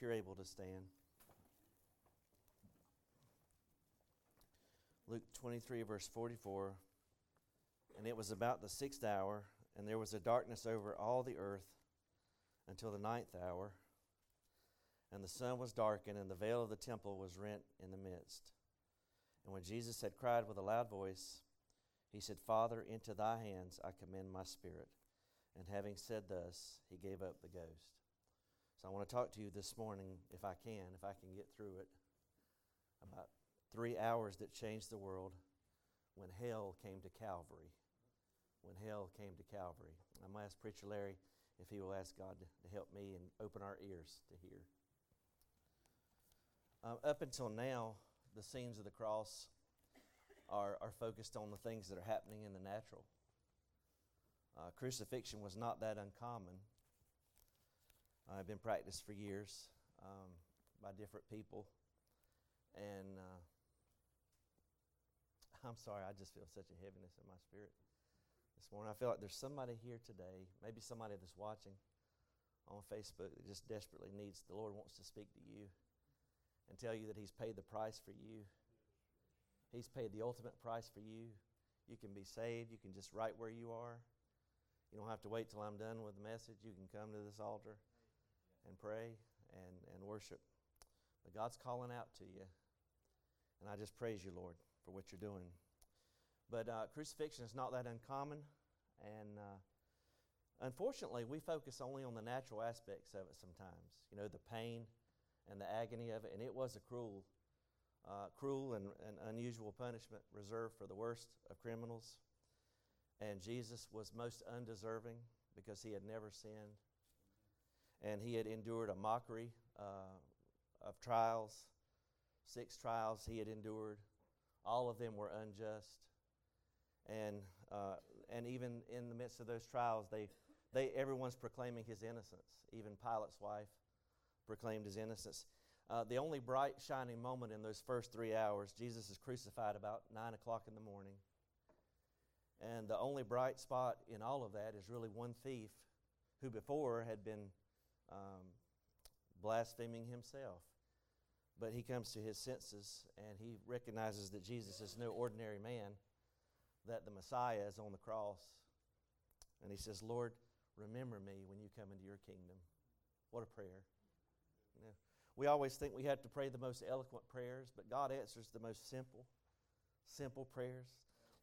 if you're able to stand. Luke 23, verse 44. And it was about the sixth hour, and there was a darkness over all the earth until the ninth hour. And the sun was darkened, and the veil of the temple was rent in the midst. And when Jesus had cried with a loud voice, he said, Father, into thy hands I commend my spirit. And having said thus, he gave up the ghost. So I want to talk to you this morning, if I can, if I can get through it, about three hours that changed the world when hell came to Calvary. When hell came to Calvary. I'm going to ask Preacher Larry if he will ask God to help me and open our ears to hear. Uh, up until now, the scenes of the cross are, are focused on the things that are happening in the natural. Uh, crucifixion was not that uncommon. Uh, I've been practiced for years um, by different people. And uh, I'm sorry, I just feel such a heaviness in my spirit this morning. I feel like there's somebody here today, maybe somebody that's watching on Facebook that just desperately needs, the Lord wants to speak to you and tell you that He's paid the price for you. He's paid the ultimate price for you. You can be saved. You can just right where you are. You don't have to wait till I'm done with the message. You can come to this altar and pray and, and worship. But God's calling out to you. And I just praise you, Lord, for what you're doing. But uh, crucifixion is not that uncommon. And uh, unfortunately, we focus only on the natural aspects of it sometimes. You know, the pain and the agony of it. And it was a cruel, uh, cruel and, and unusual punishment reserved for the worst of criminals. And Jesus was most undeserving because he had never sinned. And he had endured a mockery uh, of trials, six trials he had endured. All of them were unjust. And, uh, and even in the midst of those trials, they, they, everyone's proclaiming his innocence. Even Pilate's wife proclaimed his innocence. Uh, the only bright, shining moment in those first three hours, Jesus is crucified about 9 o'clock in the morning. And the only bright spot in all of that is really one thief who before had been um, blaspheming himself. But he comes to his senses and he recognizes that Jesus is no ordinary man, that the Messiah is on the cross. And he says, Lord, remember me when you come into your kingdom. What a prayer. You know, we always think we have to pray the most eloquent prayers, but God answers the most simple, simple prayers.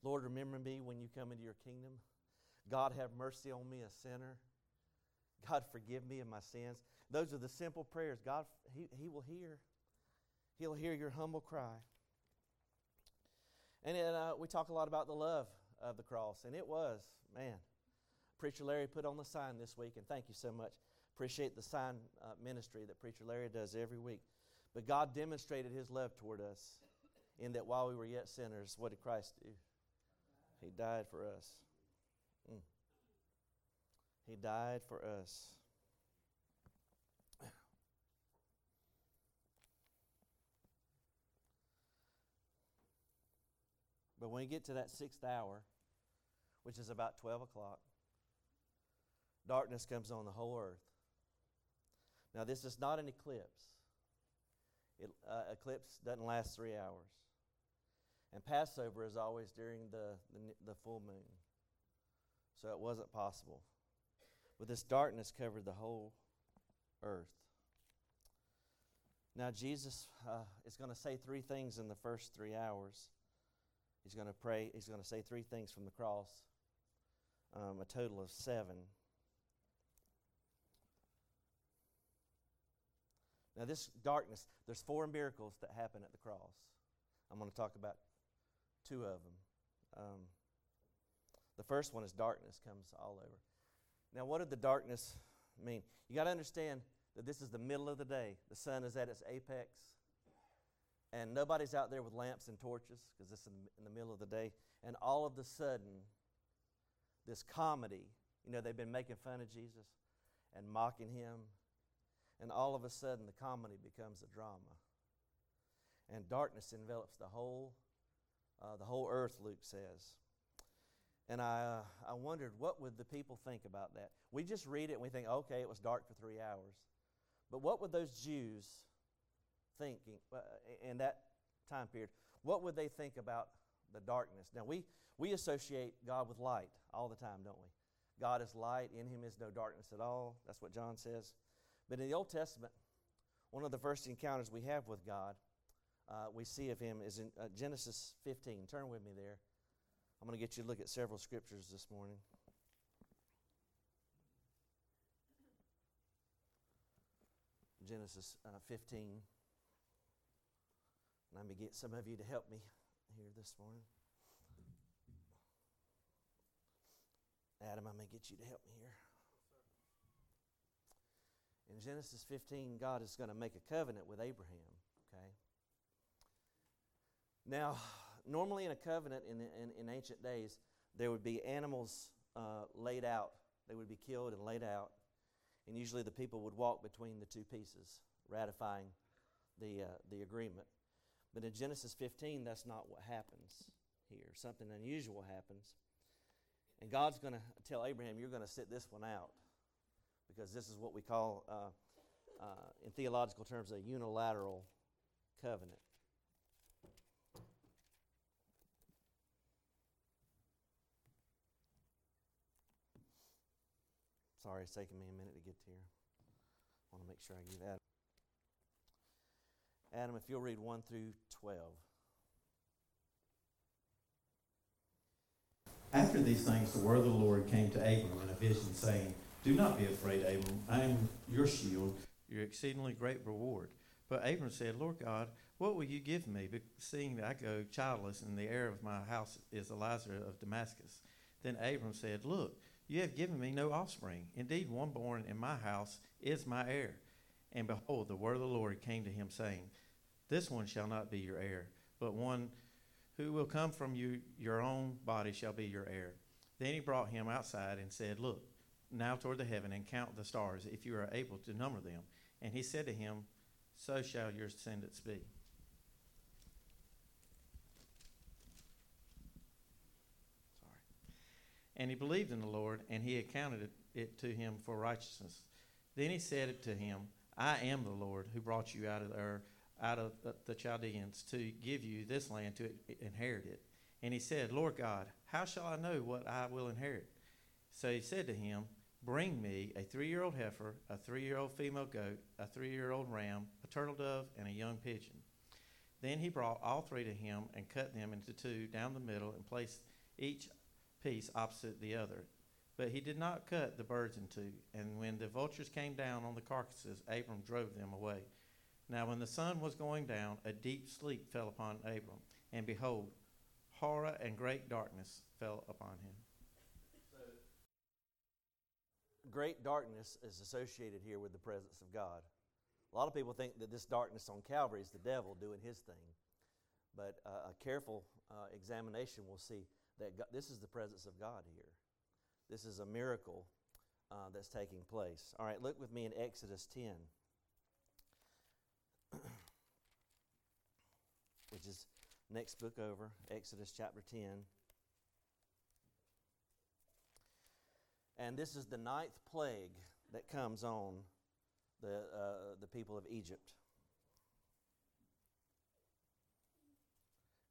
Lord, remember me when you come into your kingdom. God, have mercy on me, a sinner. God, forgive me of my sins. Those are the simple prayers. God, He, he will hear. He'll hear your humble cry. And then, uh, we talk a lot about the love of the cross, and it was, man. Preacher Larry put on the sign this week, and thank you so much. Appreciate the sign uh, ministry that Preacher Larry does every week. But God demonstrated his love toward us in that while we were yet sinners, what did Christ do? He died for us. Mm. He died for us. But when we get to that sixth hour, which is about 12 o'clock, darkness comes on the whole earth. Now, this is not an eclipse. It, uh, eclipse doesn't last three hours. And Passover is always during the, the, the full moon. So it wasn't possible. But this darkness covered the whole earth. Now, Jesus uh, is going to say three things in the first three hours. He's going to pray, he's going to say three things from the cross, um, a total of seven. Now, this darkness, there's four miracles that happen at the cross. I'm going to talk about two of them. Um, the first one is darkness comes all over. Now, what did the darkness mean? You got to understand that this is the middle of the day. The sun is at its apex, and nobody's out there with lamps and torches because this is in the middle of the day. And all of a sudden, this comedy, you know, they've been making fun of Jesus and mocking him and all of a sudden, the comedy becomes a drama. And darkness envelops the whole, uh, the whole earth, Luke says. And I, uh, I wondered, what would the people think about that? We just read it and we think, okay, it was dark for three hours. But what would those Jews thinking uh, in that time period? What would they think about the darkness? Now, we, we associate God with light all the time, don't we? God is light, in him is no darkness at all. That's what John says. But in the Old Testament, one of the first encounters we have with God, uh, we see of him is in uh, Genesis 15. Turn with me there. I'm going to get you to look at several scriptures this morning. Genesis uh, 15. Let me get some of you to help me here this morning. Adam, I may get you to help me here. In Genesis 15, God is going to make a covenant with Abraham. Okay. Now, normally in a covenant in, in, in ancient days, there would be animals uh, laid out. They would be killed and laid out. And usually the people would walk between the two pieces, ratifying the, uh, the agreement. But in Genesis 15, that's not what happens here. Something unusual happens. And God's going to tell Abraham, You're going to sit this one out. Because this is what we call, uh, uh, in theological terms, a unilateral covenant. Sorry, it's taking me a minute to get here. I want to make sure I give Adam. Adam, if you'll read 1 through 12. After these things, the word of the Lord came to Abram in a vision, saying, Do not be afraid, Abram. I am your shield, your exceedingly great reward. But Abram said, Lord God, what will you give me, seeing that I go childless, and the heir of my house is Eliezer of Damascus? Then Abram said, Look, you have given me no offspring. Indeed, one born in my house is my heir. And behold, the word of the Lord came to him, saying, This one shall not be your heir, but one who will come from you, your own body shall be your heir. Then he brought him outside and said, Look now toward the heaven and count the stars, if you are able to number them. And he said to him, So shall your descendants be. And he believed in the Lord, and he accounted it to him for righteousness. Then he said to him, I am the Lord who brought you out of the out of the Chaldeans to give you this land to inherit it. And he said, Lord God, how shall I know what I will inherit? So he said to him, Bring me a three year old heifer, a three year old female goat, a three year old ram, a turtle dove, and a young pigeon. Then he brought all three to him and cut them into two down the middle and placed each piece opposite the other. But he did not cut the birds in two. And when the vultures came down on the carcasses, Abram drove them away. Now, when the sun was going down, a deep sleep fell upon Abram, and behold, horror and great darkness fell upon him. great darkness is associated here with the presence of God. A lot of people think that this darkness on Calvary is the devil doing his thing. But uh, a careful uh, examination will see that God, this is the presence of God here. This is a miracle uh, that's taking place. All right, look with me in Exodus 10. which is next book over, Exodus chapter 10. And this is the ninth plague that comes on the, uh, the people of Egypt.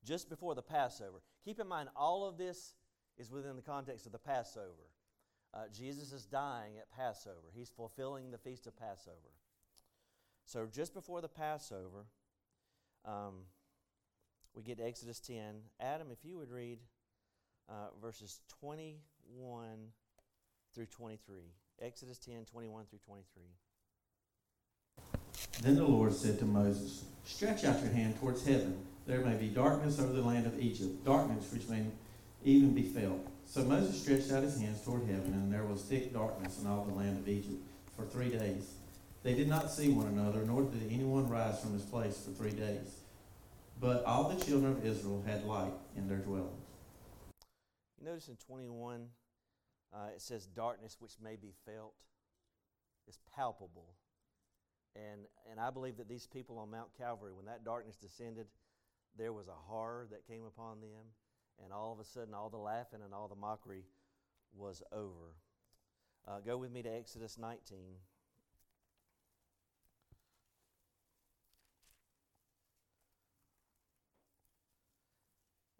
Just before the Passover. Keep in mind, all of this is within the context of the Passover. Uh, Jesus is dying at Passover, he's fulfilling the feast of Passover. So, just before the Passover, um, we get Exodus 10. Adam, if you would read uh, verses 21 through 23. Exodus 10, 21 through 23. Then the Lord said to Moses, Stretch out your hand towards heaven. There may be darkness over the land of Egypt, darkness which may even be felt. So Moses stretched out his hands toward heaven, and there was thick darkness in all the land of Egypt for three days. They did not see one another, nor did anyone rise from his place for three days. But all the children of Israel had light in their dwellings. You notice in 21, uh, it says darkness which may be felt. It's palpable. And, and I believe that these people on Mount Calvary, when that darkness descended, there was a horror that came upon them, and all of a sudden, all the laughing and all the mockery was over. Uh, go with me to Exodus 19.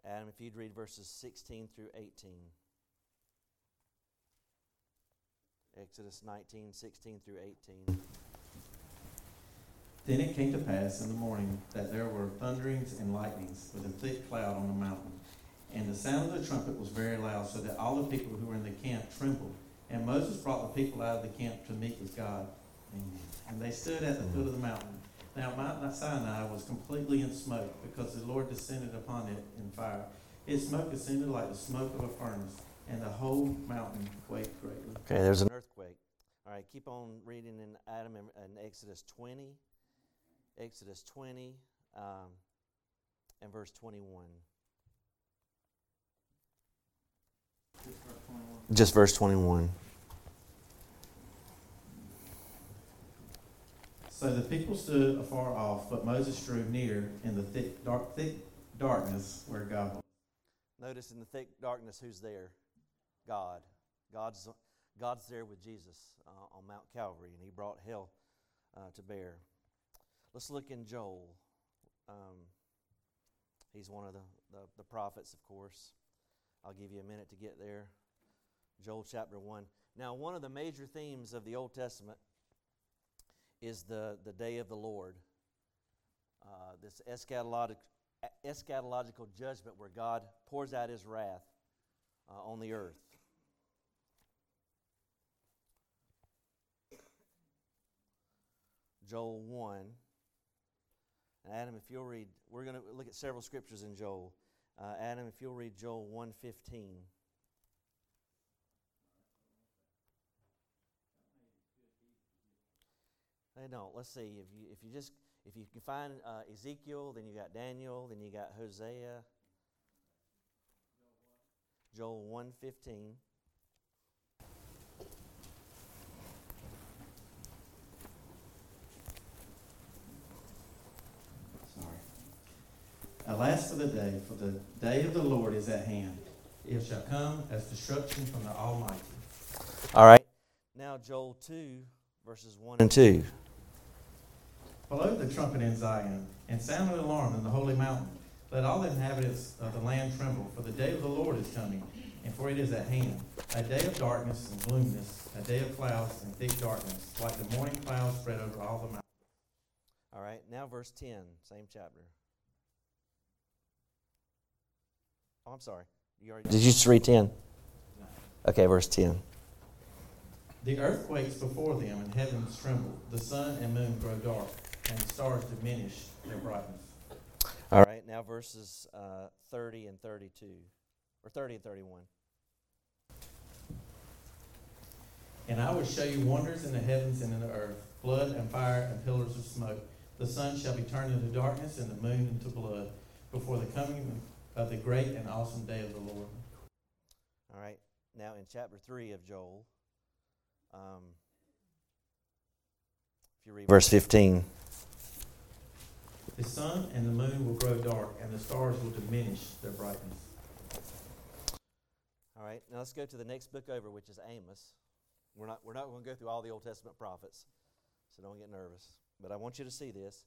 Adam, if you'd read verses 16 through 18. Exodus 19, 16 through 18. Then it came to pass in the morning that there were thunderings and lightnings with a thick cloud on the mountain. And the sound of the trumpet was very loud, so that all the people who were in the camp trembled. And Moses brought the people out of the camp to meet with God. And they stood at the foot of the mountain. Now Mount Sinai was completely in smoke, because the Lord descended upon it in fire. Its smoke ascended like the smoke of a furnace, and the whole mountain quaked greatly. Okay, there's an earthquake. All right, keep on reading in Adam and Exodus 20. Exodus 20 um, and verse 21. Just verse 21. So the people stood afar off, but Moses drew near in the thick, dark, thick darkness where God was. Notice in the thick darkness who's there? God. God's, God's there with Jesus uh, on Mount Calvary, and he brought hell uh, to bear. Let's look in Joel. Um, he's one of the, the, the prophets, of course. I'll give you a minute to get there. Joel chapter 1. Now, one of the major themes of the Old Testament is the, the day of the Lord. Uh, this eschatological, eschatological judgment where God pours out his wrath uh, on the earth. Joel 1. Adam, if you'll read, we're going to look at several scriptures in Joel. Uh, Adam, if you'll read Joel 1:15. They don't. Let's see. If you if you just if you can find uh, Ezekiel, then you got Daniel, then you got Hosea. Joel 1:15. Alas of the day, for the day of the Lord is at hand. It shall come as destruction from the Almighty. All right. Now Joel two verses one and two. Blow the trumpet in Zion, and sound an alarm in the holy mountain. Let all the inhabitants of the land tremble, for the day of the Lord is coming, and for it is at hand. A day of darkness and gloominess, a day of clouds and thick darkness, like the morning clouds spread over all the mountains. All right, now verse 10, same chapter. Oh, I'm sorry. You already, did you just read 10? Okay, verse 10. The earth quakes before them, and heavens tremble. The sun and moon grow dark, and the stars diminish their brightness. All right, now verses uh, 30 and 32, or 30 and 31. And I will show you wonders in the heavens and in the earth blood and fire and pillars of smoke. The sun shall be turned into darkness and the moon into blood before the coming of the great and awesome day of the Lord. All right, now in chapter 3 of Joel, um, if you read verse 15. The sun and the moon will grow dark, and the stars will diminish their brightness. All right, now let's go to the next book over, which is Amos. We're not, we're not going to go through all the Old Testament prophets, so don't get nervous. But I want you to see this.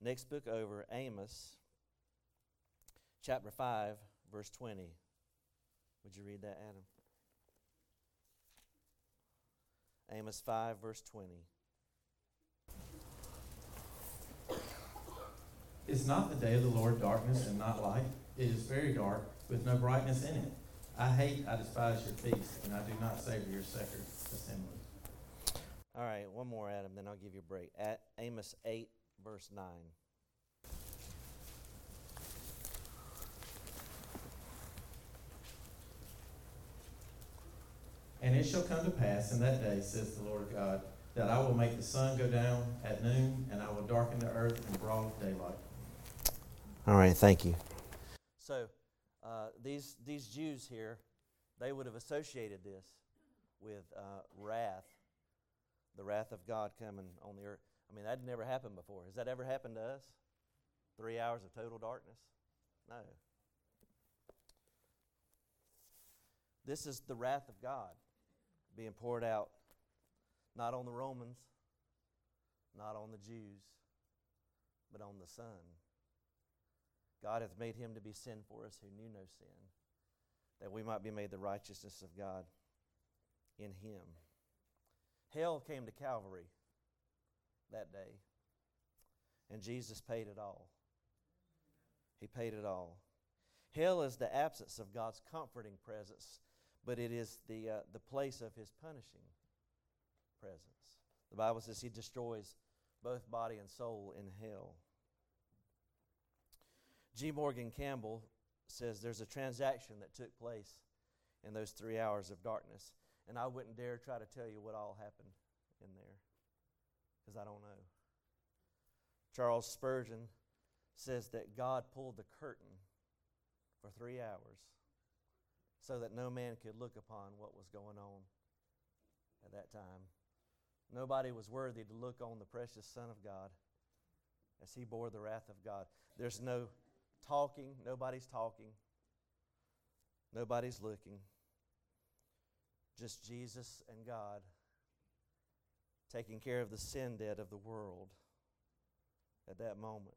Next book over, Amos, chapter 5, verse 20. Would you read that, Adam? Amos 5, verse 20. Is not the day of the Lord darkness and not light? It is very dark, with no brightness in it. I hate, I despise your feast, and I do not savor your sacred assembly. All right, one more, Adam, then I'll give you a break. At Amos 8, verse 9. And it shall come to pass in that day, says the Lord God, that I will make the sun go down at noon, and I will darken the earth in broad daylight. All right, thank you. So, uh, these, these Jews here, they would have associated this with uh, wrath, the wrath of God coming on the earth. I mean, that never happened before. Has that ever happened to us? Three hours of total darkness? No. This is the wrath of God being poured out not on the Romans, not on the Jews, but on the Son. God hath made him to be sin for us who knew no sin, that we might be made the righteousness of God in him. Hell came to Calvary that day, and Jesus paid it all. He paid it all. Hell is the absence of God's comforting presence, but it is the, uh, the place of his punishing presence. The Bible says he destroys both body and soul in hell. G. Morgan Campbell says there's a transaction that took place in those three hours of darkness, and I wouldn't dare try to tell you what all happened in there because I don't know. Charles Spurgeon says that God pulled the curtain for three hours so that no man could look upon what was going on at that time. Nobody was worthy to look on the precious Son of God as he bore the wrath of God. There's no talking, nobody's talking, nobody's looking. Just Jesus and God taking care of the sin debt of the world at that moment.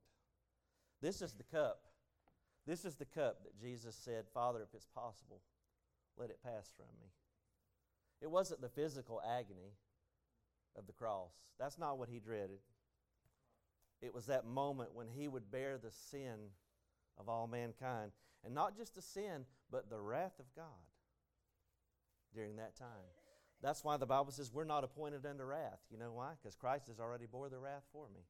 This is the cup. This is the cup that Jesus said, Father, if it's possible, let it pass from me. It wasn't the physical agony of the cross. That's not what he dreaded. It was that moment when he would bear the sin of all mankind. And not just the sin, but the wrath of God during that time. That's why the Bible says we're not appointed unto wrath. You know why? Because Christ has already bore the wrath for me.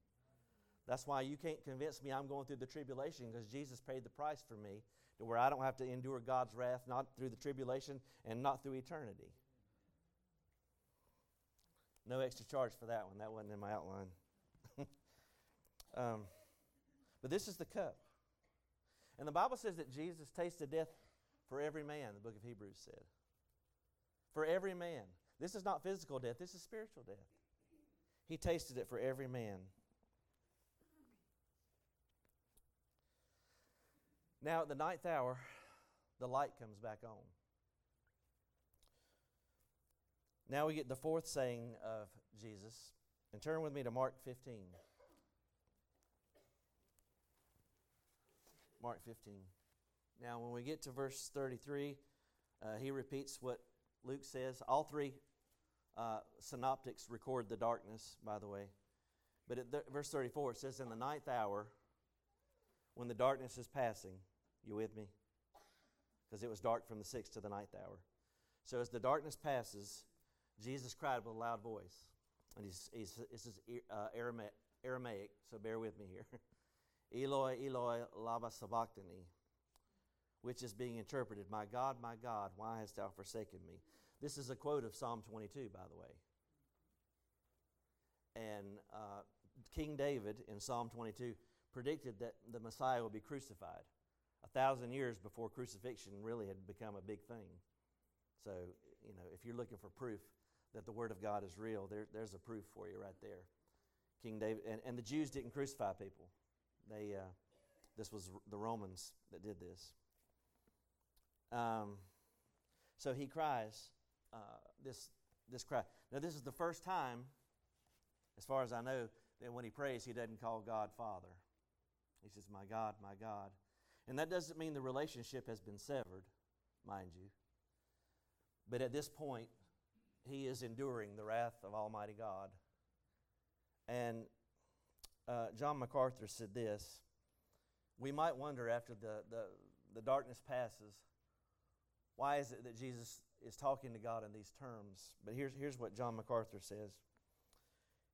That's why you can't convince me I'm going through the tribulation because Jesus paid the price for me where I don't have to endure God's wrath, not through the tribulation and not through eternity. No extra charge for that one. That wasn't in my outline. um, but this is the cup. And the Bible says that Jesus tasted death for every man, the book of Hebrews said. For every man. This is not physical death, this is spiritual death. He tasted it for every man. Now, at the ninth hour, the light comes back on. Now we get the fourth saying of Jesus. And turn with me to Mark 15. Mark 15. Now, when we get to verse 33, uh, he repeats what Luke says. All three uh, synoptics record the darkness, by the way. But at th- verse 34, it says, In the ninth hour, when the darkness is passing, you with me? Because it was dark from the sixth to the ninth hour. So as the darkness passes, Jesus cried with a loud voice. And he's, he's, this is uh, Aramaic, Aramaic, so bear with me here. Eloi, Eloi, lama sabachthani, which is being interpreted, My God, my God, why hast thou forsaken me? This is a quote of Psalm 22, by the way. And uh, King David in Psalm 22 predicted that the Messiah would be crucified a thousand years before crucifixion really had become a big thing. So, you know, if you're looking for proof that the Word of God is real, there, there's a proof for you right there. King David, and, and the Jews didn't crucify people. They, uh, this was the Romans that did this. Um, so he cries uh, this, this cry. Now, this is the first time, as far as I know, that when he prays, he doesn't call God Father. He says, My God, my God. And that doesn't mean the relationship has been severed, mind you. But at this point, he is enduring the wrath of Almighty God. And uh, John MacArthur said this We might wonder after the, the, the darkness passes, why is it that Jesus is talking to God in these terms? But here's, here's what John MacArthur says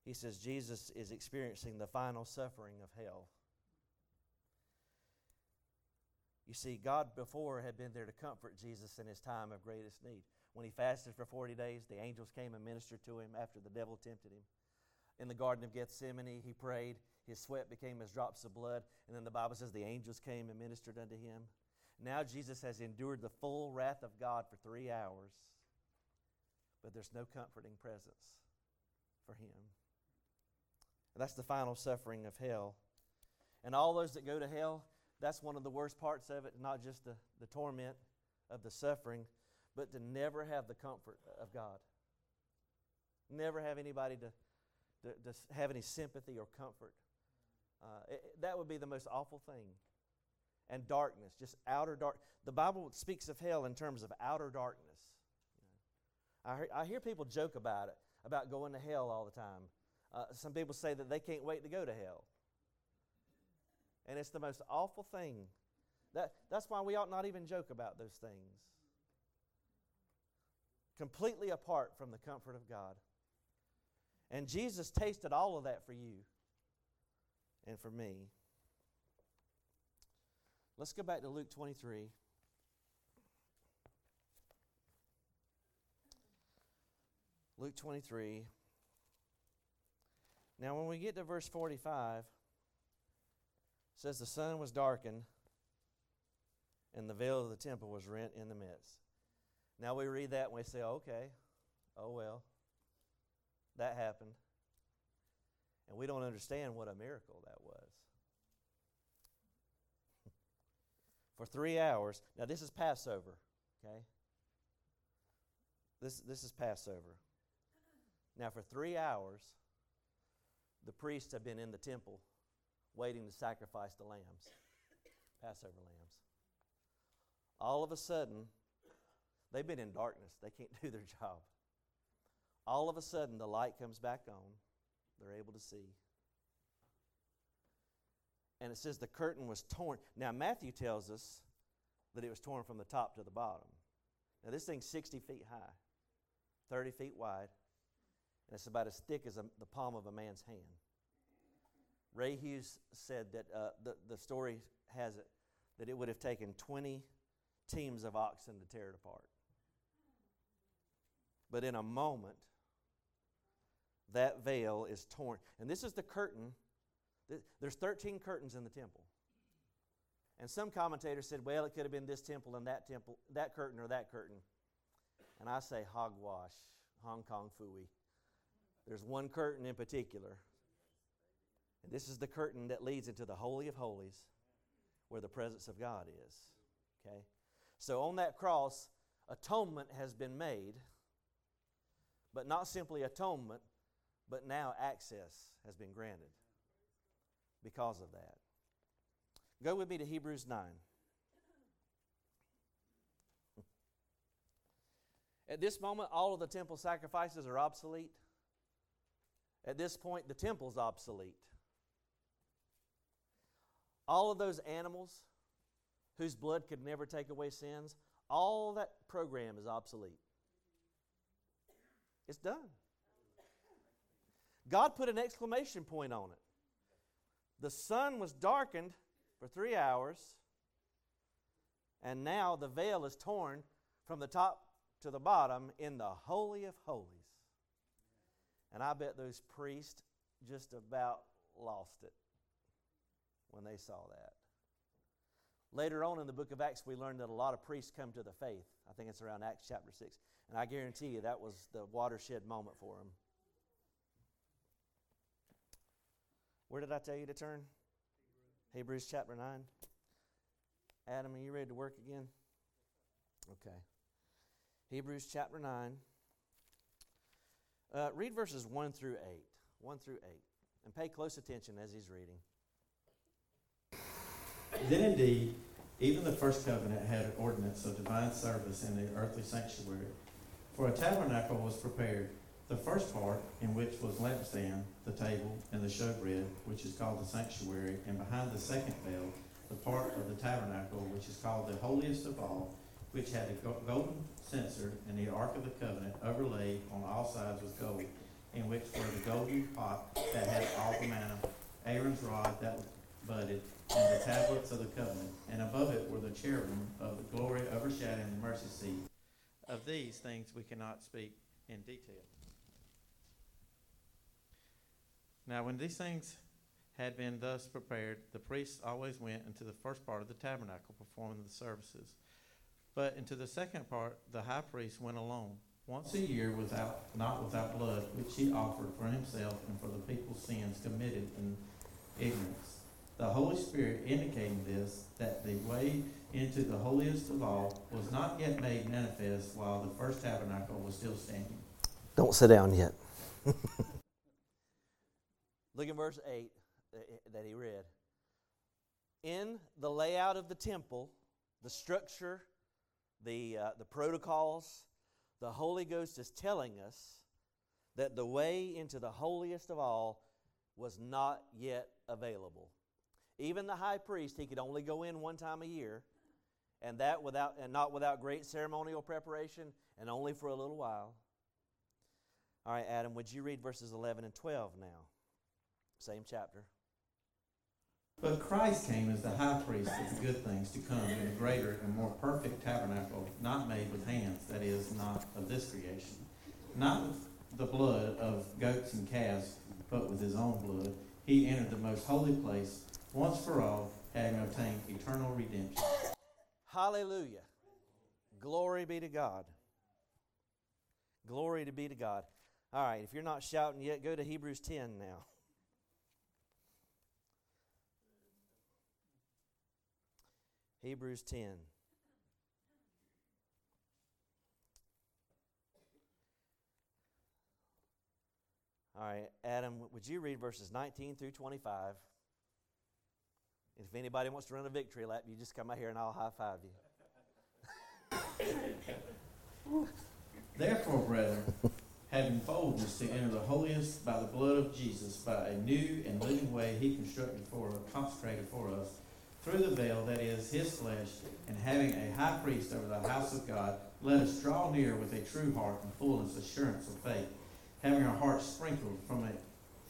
He says, Jesus is experiencing the final suffering of hell. You see, God before had been there to comfort Jesus in his time of greatest need. When he fasted for 40 days, the angels came and ministered to him after the devil tempted him. In the Garden of Gethsemane, he prayed. His sweat became as drops of blood. And then the Bible says the angels came and ministered unto him. Now Jesus has endured the full wrath of God for three hours, but there's no comforting presence for him. And that's the final suffering of hell. And all those that go to hell, that's one of the worst parts of it, not just the, the torment of the suffering, but to never have the comfort of God. Never have anybody to, to, to have any sympathy or comfort. Uh, it, that would be the most awful thing and darkness, just outer dark. The Bible speaks of hell in terms of outer darkness. I hear, I hear people joke about it, about going to hell all the time. Uh, some people say that they can't wait to go to hell. And it's the most awful thing. That, that's why we ought not even joke about those things. Completely apart from the comfort of God. And Jesus tasted all of that for you and for me. Let's go back to Luke 23. Luke 23. Now, when we get to verse 45, it says, The sun was darkened, and the veil of the temple was rent in the midst. Now we read that and we say, okay, oh well, that happened. And we don't understand what a miracle that was. For three hours, now this is Passover, okay? This, this is Passover. Now, for three hours, the priests have been in the temple waiting to sacrifice the lambs, Passover lambs. All of a sudden, they've been in darkness. They can't do their job. All of a sudden, the light comes back on. They're able to see. And it says the curtain was torn. Now, Matthew tells us that it was torn from the top to the bottom. Now, this thing's 60 feet high, 30 feet wide, and it's about as thick as a, the palm of a man's hand. Ray Hughes said that uh, the, the story has it that it would have taken 20 teams of oxen to tear it apart. But in a moment, that veil is torn. And this is the curtain. There's 13 curtains in the temple. And some commentators said, well, it could have been this temple and that temple, that curtain or that curtain. And I say hogwash, Hong Kong fooey. There's one curtain in particular. And this is the curtain that leads into the Holy of Holies where the presence of God is. Okay? So on that cross, atonement has been made, but not simply atonement, but now access has been granted because of that. Go with me to Hebrews 9. At this moment, all of the temple sacrifices are obsolete. At this point, the temple's obsolete. All of those animals whose blood could never take away sins, all that program is obsolete. It's done. God put an exclamation point on it. The sun was darkened for three hours, and now the veil is torn from the top to the bottom in the Holy of Holies. And I bet those priests just about lost it when they saw that. Later on in the book of Acts, we learned that a lot of priests come to the faith. I think it's around Acts chapter 6. And I guarantee you that was the watershed moment for them. Where did I tell you to turn? Hebrews, Hebrews chapter 9. Adam, are you ready to work again? Okay. Hebrews chapter 9. Uh, read verses 1 through 8. 1 through 8. And pay close attention as he's reading. Then indeed, even the first covenant had an ordinance of divine service in the earthly sanctuary. For a tabernacle was prepared, the first part, in which was lampstand, the table, and the showbread, which is called the sanctuary, and behind the second veil, the part of the tabernacle, which is called the holiest of all, which had a golden censer and the ark of the covenant overlaid on all sides with gold, in which were the golden pot that had all the manna, Aaron's rod that budded, and the tablets of the covenant, and above it were the cherubim of the glory overshadowing the mercy seat. Of these things we cannot speak in detail. Now, when these things had been thus prepared, the priests always went into the first part of the tabernacle performing the services. But into the second part, the high priest went alone, once a year, without not without blood, which he offered for himself and for the people's sins committed in ignorance the Holy Spirit indicating this, that the way into the holiest of all was not yet made manifest while the first tabernacle was still standing. Don't sit down yet. Look at verse 8 that he read. in the layout of the temple, the structure, the, uh, the protocols, the Holy Ghost is telling us that the way into the holiest of all was not yet available. Even the high priest, he could only go in one time a year, and that without and not without great ceremonial preparation, and only for a little while. All right, Adam, would you read verses 11 and 12 now? Same chapter. But Christ came as the high priest of the good things to come in a greater and more perfect tabernacle, not made with hands, that is, not of this creation. Not with the blood of goats and calves, but with his own blood. He entered the most holy place once for all, having obtained eternal redemption. Hallelujah. Glory be to God. Glory to be to God. All right, if you're not shouting yet, go to Hebrews 10 now. Hebrews 10. All right, Adam, would you read verses 19 through 25? If anybody wants to run a victory lap, you just come out here and I'll high five you. Therefore, brethren, having boldness to enter the holiest by the blood of Jesus, by a new and living way he constructed for us, consecrated for us, through the veil that is his flesh, and having a high priest over the house of God, let us draw near with a true heart and fullness assurance of faith, having our hearts sprinkled from a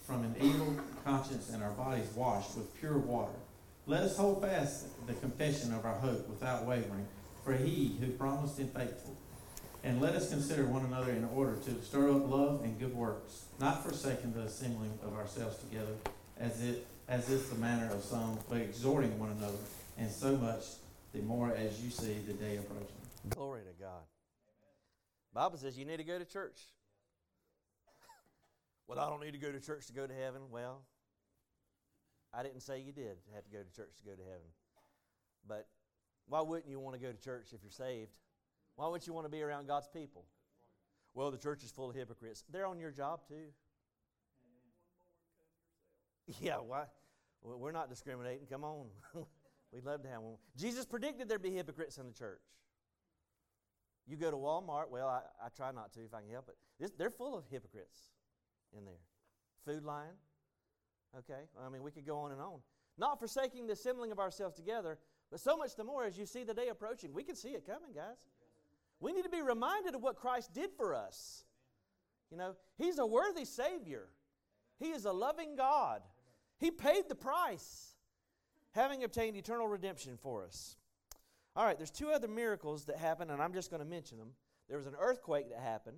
from an evil conscience and our bodies washed with pure water. Let us hold fast the confession of our hope without wavering, for he who promised is faithful. And let us consider one another in order to stir up love and good works, not forsaking the assembling of ourselves together, as it as is the manner of some, but exhorting one another, and so much the more as you see the day approaching. Glory to God. Bible says you need to go to church. well, I don't need to go to church to go to heaven. Well, I didn't say you did have to go to church to go to heaven. But why wouldn't you want to go to church if you're saved? Why wouldn't you want to be around God's people? Well, the church is full of hypocrites. They're on your job too. Yeah, why? We're not discriminating. Come on. We'd love to have one. Jesus predicted there'd be hypocrites in the church. You go to Walmart, well, I, I try not to if I can help it. This, they're full of hypocrites in there. Food line, Okay? I mean, we could go on and on. Not forsaking the assembling of ourselves together, but so much the more as you see the day approaching. We can see it coming, guys. We need to be reminded of what Christ did for us. You know, He's a worthy Savior, He is a loving God. He paid the price, having obtained eternal redemption for us. All right, there's two other miracles that happened, and I'm just going to mention them. There was an earthquake that happened,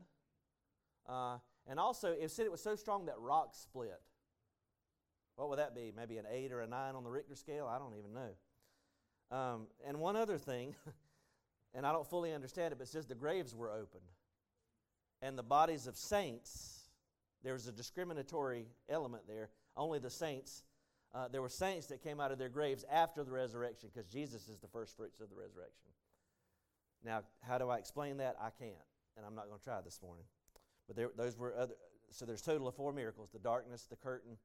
uh, and also it said it was so strong that rocks split. What would that be? Maybe an eight or a nine on the Richter scale? I don't even know. Um, and one other thing, and I don't fully understand it, but it says the graves were opened. And the bodies of saints, there was a discriminatory element there. Only the saints, uh, there were saints that came out of their graves after the resurrection because Jesus is the first fruits of the resurrection. Now, how do I explain that? I can't, and I'm not going to try this morning. But there, those were other, so there's total of four miracles the darkness, the curtain,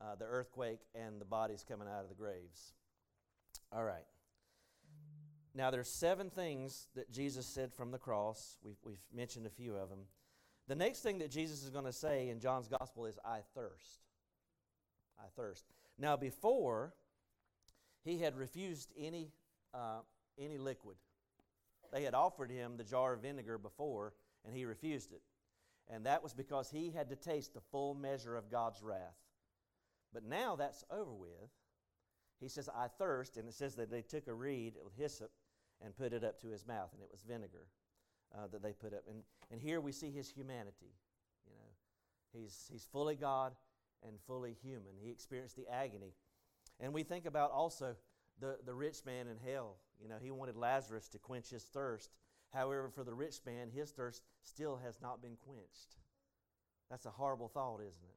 uh, the earthquake and the bodies coming out of the graves. All right. Now, there's seven things that Jesus said from the cross. We've, we've mentioned a few of them. The next thing that Jesus is going to say in John's gospel is, I thirst. I thirst. Now, before, he had refused any, uh, any liquid. They had offered him the jar of vinegar before, and he refused it. And that was because he had to taste the full measure of God's wrath. But now that's over with. He says, I thirst, and it says that they took a reed with hyssop and put it up to his mouth, and it was vinegar uh, that they put up. And, and here we see his humanity. You know, he's, he's fully God and fully human. He experienced the agony. And we think about also the, the rich man in hell. You know, he wanted Lazarus to quench his thirst. However, for the rich man, his thirst still has not been quenched. That's a horrible thought, isn't it?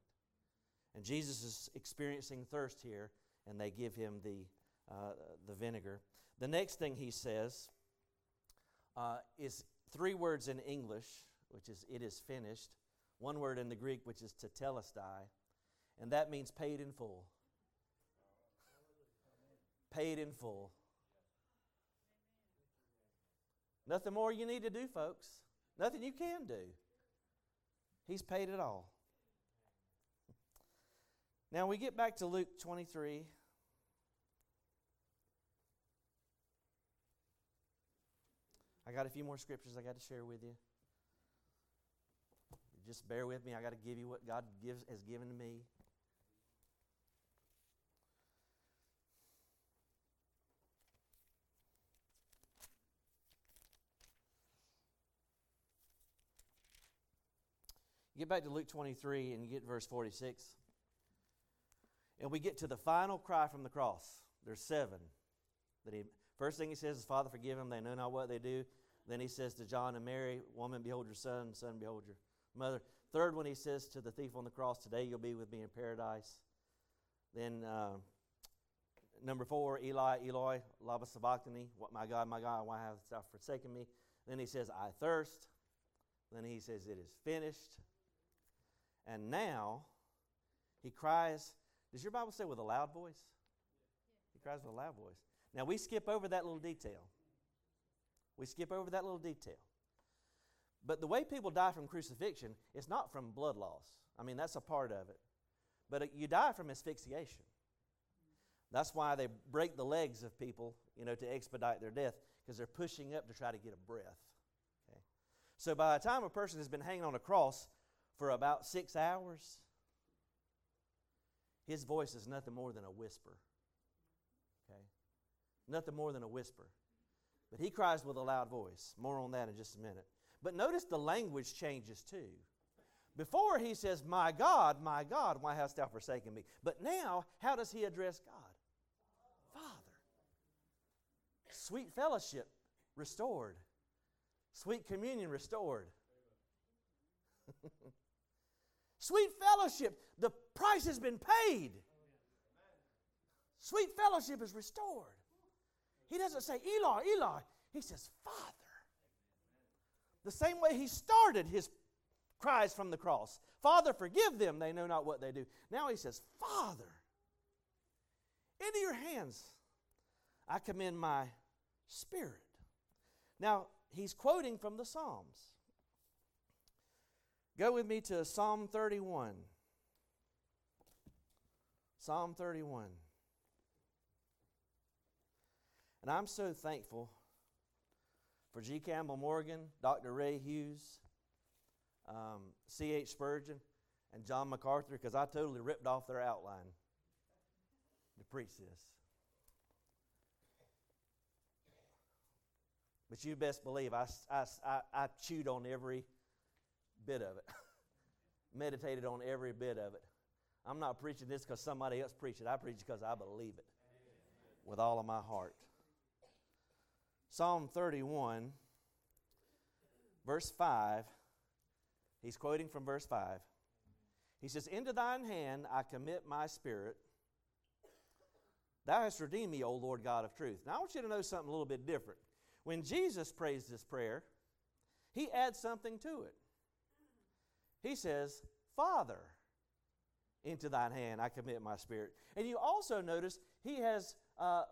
And Jesus is experiencing thirst here, and they give him the, uh, the vinegar. The next thing he says uh, is three words in English, which is it is finished, one word in the Greek, which is tetelestai, and that means paid in full. paid in full. Nothing more you need to do, folks. Nothing you can do. He's paid it all. Now we get back to Luke 23. I got a few more scriptures I got to share with you. Just bear with me. I got to give you what God gives, has given to me. Get back to Luke 23 and get verse 46. And we get to the final cry from the cross. There's seven. That he, first thing he says is, Father, forgive them. They know not what they do. Then he says to John and Mary, Woman, behold your son. Son, behold your mother. Third one, he says to the thief on the cross, Today you'll be with me in paradise. Then uh, number four, Eli, Eloi, lama sabachthani. What my God, my God, why hast thou forsaken me? Then he says, I thirst. Then he says, It is finished. And now he cries. Does your Bible say with a loud voice? He cries with a loud voice. Now we skip over that little detail. We skip over that little detail. But the way people die from crucifixion is not from blood loss. I mean, that's a part of it. But uh, you die from asphyxiation. That's why they break the legs of people, you know, to expedite their death, because they're pushing up to try to get a breath. Okay? So by the time a person has been hanging on a cross for about six hours, his voice is nothing more than a whisper. Okay? Nothing more than a whisper. But he cries with a loud voice. More on that in just a minute. But notice the language changes too. Before he says, My God, my God, why hast thou forsaken me? But now, how does he address God? Father. Sweet fellowship restored, sweet communion restored. Sweet fellowship, the price has been paid. Sweet fellowship is restored. He doesn't say, Eli, Eli. He says, Father. The same way he started his cries from the cross Father, forgive them. They know not what they do. Now he says, Father, into your hands I commend my spirit. Now, he's quoting from the Psalms. Go with me to Psalm 31. Psalm 31. And I'm so thankful for G. Campbell Morgan, Dr. Ray Hughes, um, C.H. Spurgeon, and John MacArthur because I totally ripped off their outline to preach this. But you best believe I, I, I, I chewed on every bit of it, meditated on every bit of it. I'm not preaching this because somebody else preached it. I preach because I believe it with all of my heart. Psalm 31, verse 5, he's quoting from verse 5. He says, Into thine hand I commit my spirit. Thou hast redeemed me, O Lord God of truth. Now I want you to know something a little bit different. When Jesus prays this prayer, he adds something to it. He says, Father, into thine hand I commit my spirit. And you also notice he has uh,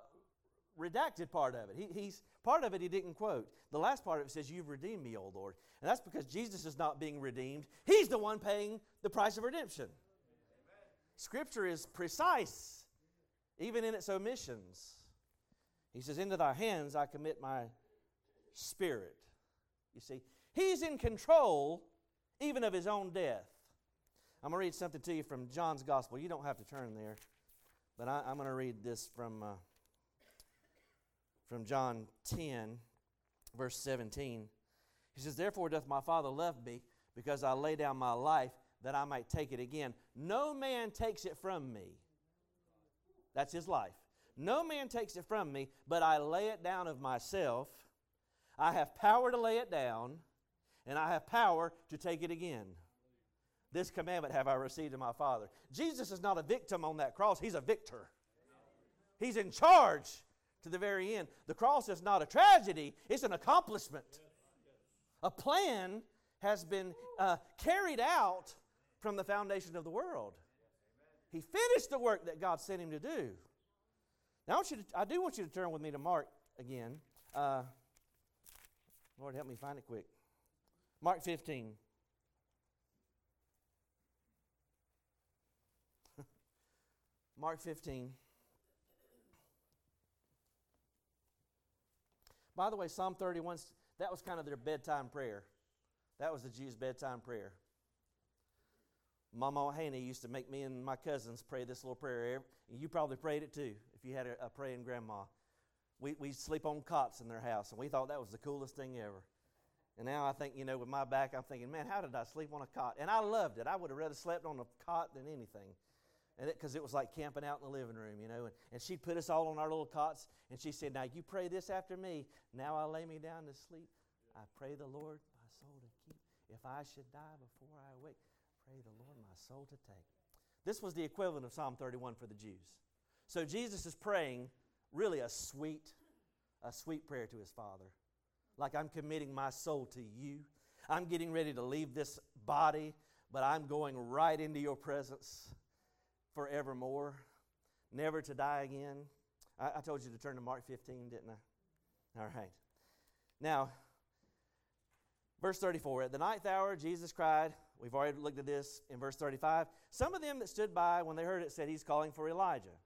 redacted part of it. He, he's part of it he didn't quote. The last part of it says, You've redeemed me, O Lord. And that's because Jesus is not being redeemed. He's the one paying the price of redemption. Amen. Scripture is precise, even in its omissions. He says, Into thy hands I commit my spirit. You see, he's in control even of his own death. I'm going to read something to you from John's Gospel. You don't have to turn there, but I, am going to read this from, uh, from John 10, verse 17. He says, Therefore doth my Father love me, because I lay down my life that I might take it again. No man takes it from me. That's his life. No man takes it from me, but I lay it down of myself. I have power to lay it down and I have power to take it again. This commandment have I received of my Father. Jesus is not a victim on that cross, he's a victor. He's in charge to the very end. The cross is not a tragedy, it's an accomplishment. A plan has been uh, carried out from the foundation of the world. He finished the work that God sent him to do. Now, I, want you to, I do want you to turn with me to Mark again. Uh, Lord, help me find it quick. Mark 15. Mark 15. By the way, Psalm 31, that was kind of their bedtime prayer. That was the Jews' bedtime prayer. Mama Haney used to make me and my cousins pray this little prayer. You probably prayed it too if you had a, praying grandma. We, we sleep on cots in their house, and we thought that was the coolest thing ever. And now I think, you know, with my back, I'm thinking, man, how did I sleep on a cot? And I loved it. I would have rather slept on a cot than anything. And because it, it, was like camping out in the living room, you know. And, and she'd put us all on our little cots, and she said, Now you pray this after me. Now I lay me down to sleep. I pray the Lord my soul to keep. If I should die before I awake, pray the Lord my soul to take. This was the equivalent of Psalm 31 for the Jews. So Jesus is praying really a sweet, a sweet prayer to his Father. Like I'm committing my soul to you. I'm getting ready to leave this body, but I'm going right into your presence forevermore, never to die again. I, I told you to turn to Mark 15, didn't I? All right. Now, verse 34 At the ninth hour, Jesus cried, We've already looked at this in verse 35. Some of them that stood by when they heard it said, He's calling for Elijah.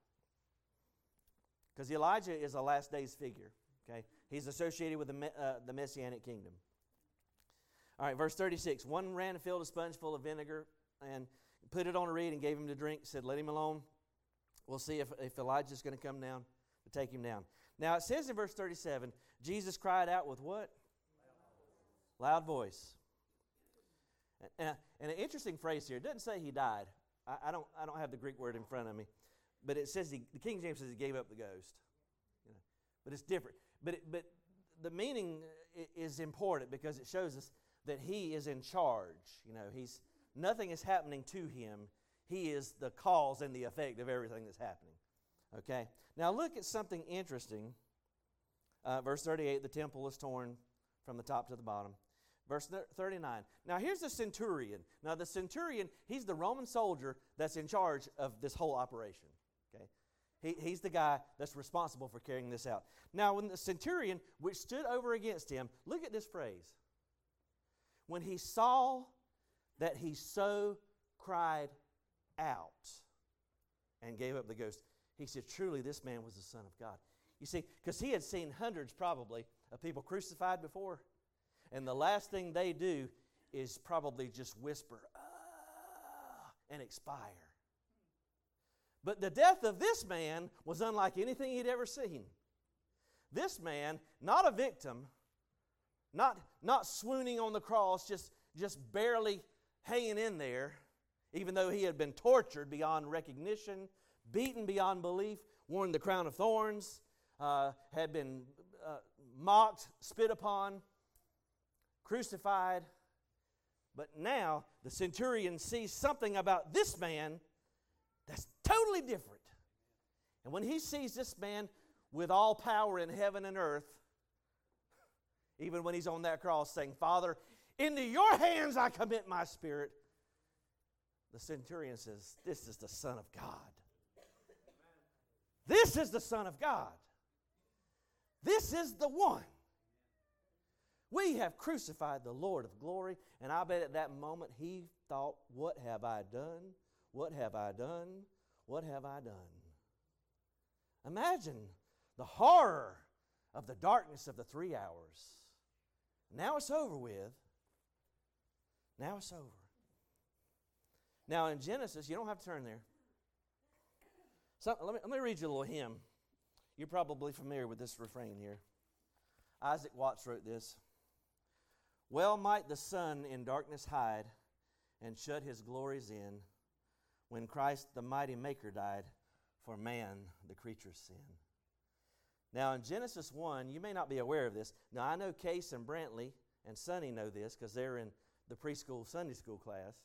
Because Elijah is a last days figure. Okay? He's associated with the, uh, the Messianic kingdom. All right, verse 36. One ran and filled a sponge full of vinegar and put it on a reed and gave him to drink. Said, Let him alone. We'll see if, if Elijah's going to come down to take him down. Now, it says in verse 37 Jesus cried out with what? Loud voice. And, and an interesting phrase here. It doesn't say he died. I, I, don't, I don't have the Greek word in front of me. But it says, he, the King James says he gave up the ghost. You know, but it's different. But, it, but the meaning is important because it shows us that he is in charge. You know, he's, nothing is happening to him. He is the cause and the effect of everything that's happening. Okay? Now look at something interesting. Uh, verse 38 the temple is torn from the top to the bottom. Verse 39. Now, here's the centurion. Now, the centurion, he's the Roman soldier that's in charge of this whole operation. Okay? He, he's the guy that's responsible for carrying this out. Now, when the centurion, which stood over against him, look at this phrase. When he saw that he so cried out and gave up the ghost, he said, Truly, this man was the Son of God. You see, because he had seen hundreds probably of people crucified before. And the last thing they do is probably just whisper ah, and expire. But the death of this man was unlike anything he'd ever seen. This man, not a victim, not, not swooning on the cross, just, just barely hanging in there, even though he had been tortured beyond recognition, beaten beyond belief, worn the crown of thorns, uh, had been uh, mocked, spit upon, crucified. But now the centurion sees something about this man that's totally different. And when he sees this man with all power in heaven and earth, even when he's on that cross saying, Father, into your hands I commit my spirit, the centurion says, This is the Son of God. This is the Son of God. This is the one. We have crucified the Lord of glory. And I bet at that moment he thought, What have I done? What have I done? What have I done? Imagine the horror of the darkness of the three hours. Now it's over with. Now it's over. Now in Genesis, you don't have to turn there. So, let, me, let me read you a little hymn. You're probably familiar with this refrain here. Isaac Watts wrote this. Well might the sun in darkness hide and shut his glories in when Christ the mighty Maker died for man, the creature's sin. Now, in Genesis 1, you may not be aware of this. Now, I know Case and Brantley and Sonny know this because they're in the preschool Sunday school class,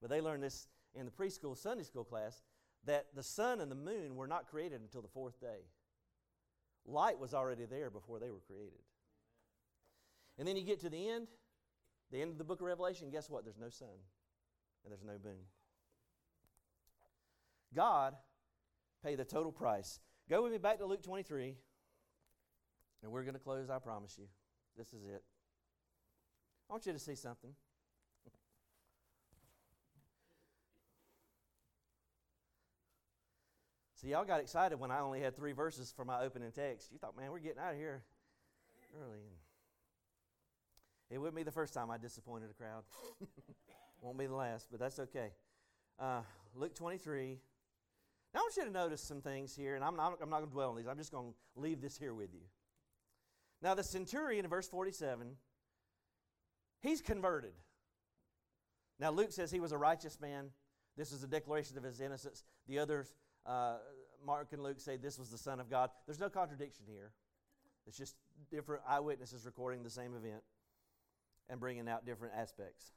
but they learned this in the preschool Sunday school class that the sun and the moon were not created until the fourth day. Light was already there before they were created. And then you get to the end, the end of the book of Revelation, guess what? There's no sun and there's no moon. God paid the total price. Go with me back to Luke 23, and we're going to close, I promise you. This is it. I want you to see something. See, y'all got excited when I only had three verses for my opening text. You thought, man, we're getting out of here early. It wouldn't be the first time I disappointed a crowd. Won't be the last, but that's okay. Uh, Luke 23. Now, I want you to notice some things here, and I'm not, I'm not going to dwell on these. I'm just going to leave this here with you. Now, the centurion in verse 47, he's converted. Now, Luke says he was a righteous man. This is a declaration of his innocence. The others, uh, Mark and Luke, say this was the Son of God. There's no contradiction here. It's just different eyewitnesses recording the same event and bringing out different aspects.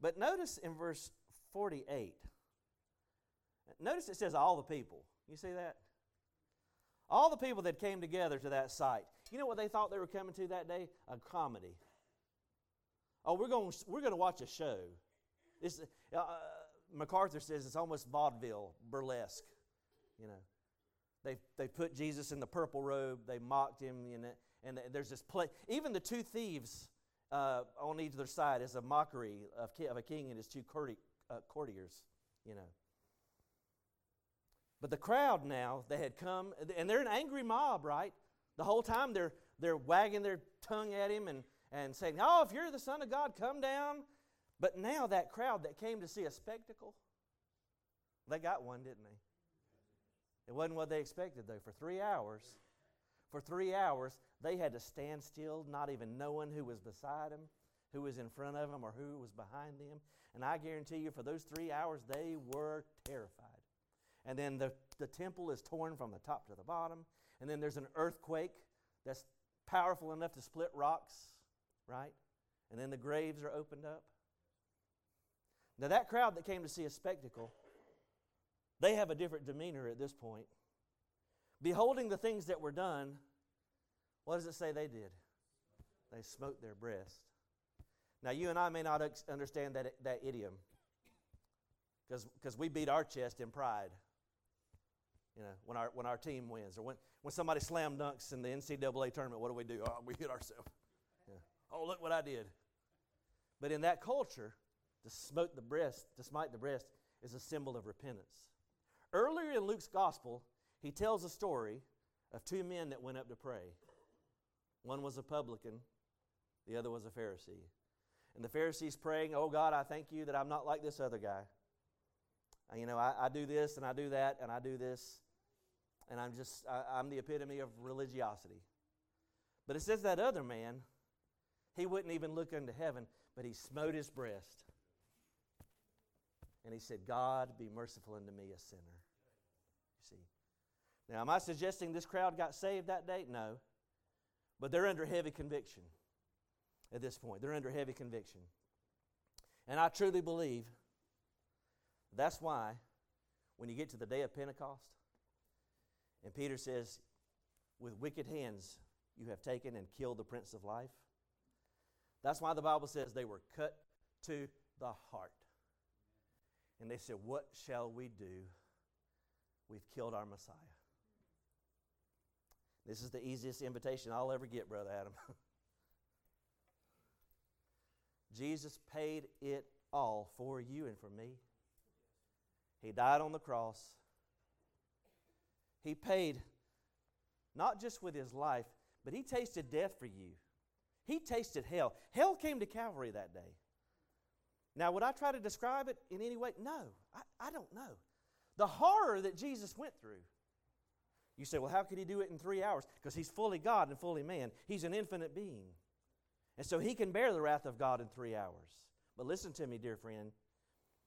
But notice in verse 48, notice it says all the people. You see that? All the people that came together to that site. You know what they thought they were coming to that day? A comedy. Oh, we're going we're going to watch a show. This, uh, MacArthur says it's almost vaudeville, burlesque. You know, they they put Jesus in the purple robe. They mocked him, you know, and there's this play. Even the two thieves uh, on either side is a mockery of, of a king and his two uh, courtiers, you know. But the crowd now, they had come, and they're an angry mob, right? The whole time they're, they're wagging their tongue at him and, and saying, Oh, if you're the Son of God, come down. But now that crowd that came to see a spectacle, they got one, didn't they? It wasn't what they expected, though. For three hours, for three hours, they had to stand still, not even knowing who was beside them, who was in front of them, or who was behind them. And I guarantee you, for those three hours, they were terrified. And then the, the temple is torn from the top to the bottom. And then there's an earthquake that's powerful enough to split rocks, right? And then the graves are opened up. Now, that crowd that came to see a spectacle, they have a different demeanor at this point. Beholding the things that were done, what does it say they did? They smote their breast. Now, you and I may not understand that, that idiom because we beat our chest in pride. You know, when our, when our team wins, or when, when somebody slam dunks in the NCAA tournament, what do we do? Oh, we hit ourselves. Yeah. Oh, look what I did. But in that culture, to smote the breast, to smite the breast, is a symbol of repentance. Earlier in Luke's gospel, he tells a story of two men that went up to pray. One was a publican, the other was a Pharisee. And the Pharisee's praying, Oh God, I thank you that I'm not like this other guy. You know, I, I do this and I do that and I do this, and I'm just, I, I'm the epitome of religiosity. But it says that other man, he wouldn't even look unto heaven, but he smote his breast. And he said, God, be merciful unto me, a sinner. You see. Now, am I suggesting this crowd got saved that day? No. But they're under heavy conviction at this point. They're under heavy conviction. And I truly believe that's why when you get to the day of Pentecost, and Peter says, With wicked hands you have taken and killed the Prince of Life. That's why the Bible says they were cut to the heart. And they said, What shall we do? We've killed our Messiah. This is the easiest invitation I'll ever get, Brother Adam. Jesus paid it all for you and for me. He died on the cross. He paid not just with his life, but he tasted death for you. He tasted hell. Hell came to Calvary that day. Now, would I try to describe it in any way? No, I, I don't know. The horror that Jesus went through. You say, well, how could he do it in three hours? Because he's fully God and fully man. He's an infinite being. And so he can bear the wrath of God in three hours. But listen to me, dear friend.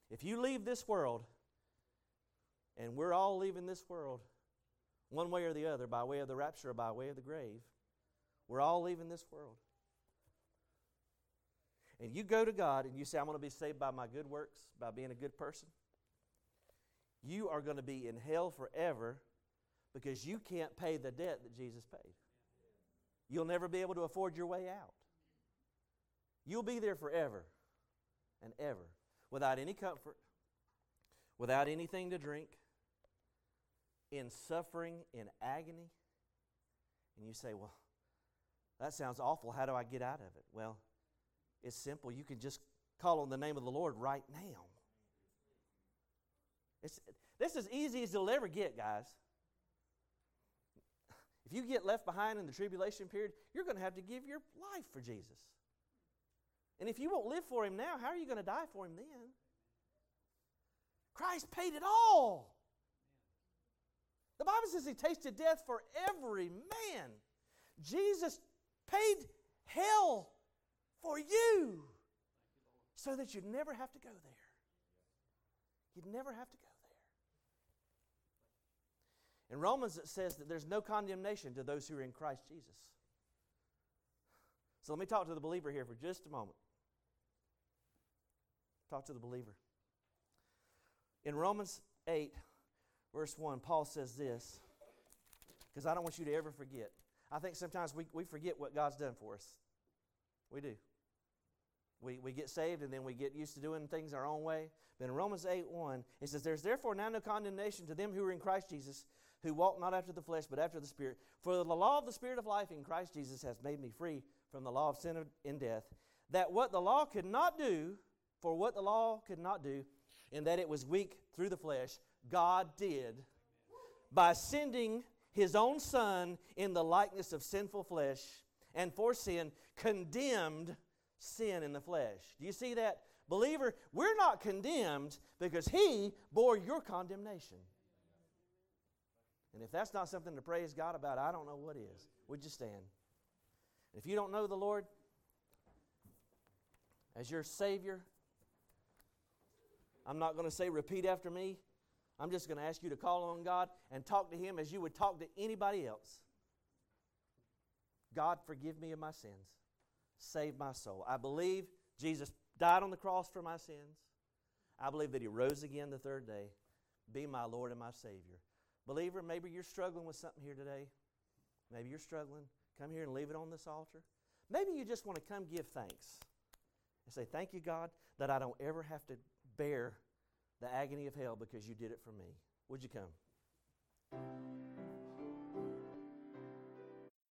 If you leave this world, and we're all leaving this world, one way or the other, by way of the rapture or by way of the grave, we're all leaving this world. And you go to God and you say, I'm going to be saved by my good works, by being a good person. You are going to be in hell forever because you can't pay the debt that Jesus paid. You'll never be able to afford your way out. You'll be there forever and ever without any comfort, without anything to drink, in suffering, in agony. And you say, well, that sounds awful. How do I get out of it? Well, it's simple. You can just call on the name of the Lord right now. It's, this is easy as it'll ever get, guys. If you get left behind in the tribulation period, you're going to have to give your life for Jesus. And if you won't live for Him now, how are you going to die for Him then? Christ paid it all. The Bible says He tasted death for every man. Jesus paid hell for you so that you'd never have to go there. You'd never have to go there. in Romans, it says that there's no condemnation to those who are in Christ Jesus. So let me talk to the believer here for just a moment. Talk to the believer. In Romans 8, verse 1, Paul says this, because I don't want you to ever forget. I think sometimes we, we forget what God's done for us. We do. We, we get saved and then we get used to doing things our own way. But in Romans 8 1, it says, There's therefore now no condemnation to them who are in Christ Jesus, who walk not after the flesh, but after the Spirit. For the law of the Spirit of life in Christ Jesus has made me free from the law of sin and death, that what the law could not do, for what the law could not do, in that it was weak through the flesh, God did by sending his own Son in the likeness of sinful flesh, and for sin condemned sin in the flesh. Do you see that? Believer, we're not condemned because he bore your condemnation. And if that's not something to praise God about, I don't know what is. Would you stand? If you don't know the Lord as your Savior, I'm not going to say repeat after me. I'm just going to ask you to call on God and talk to Him as you would talk to anybody else. God, forgive me of my sins. Save my soul. I believe Jesus died on the cross for my sins. I believe that He rose again the third day. Be my Lord and my Savior. Believer, maybe you're struggling with something here today. Maybe you're struggling. Come here and leave it on this altar. Maybe you just want to come give thanks and say, Thank you, God, that I don't ever have to bear the agony of hell because you did it for me. Would you come?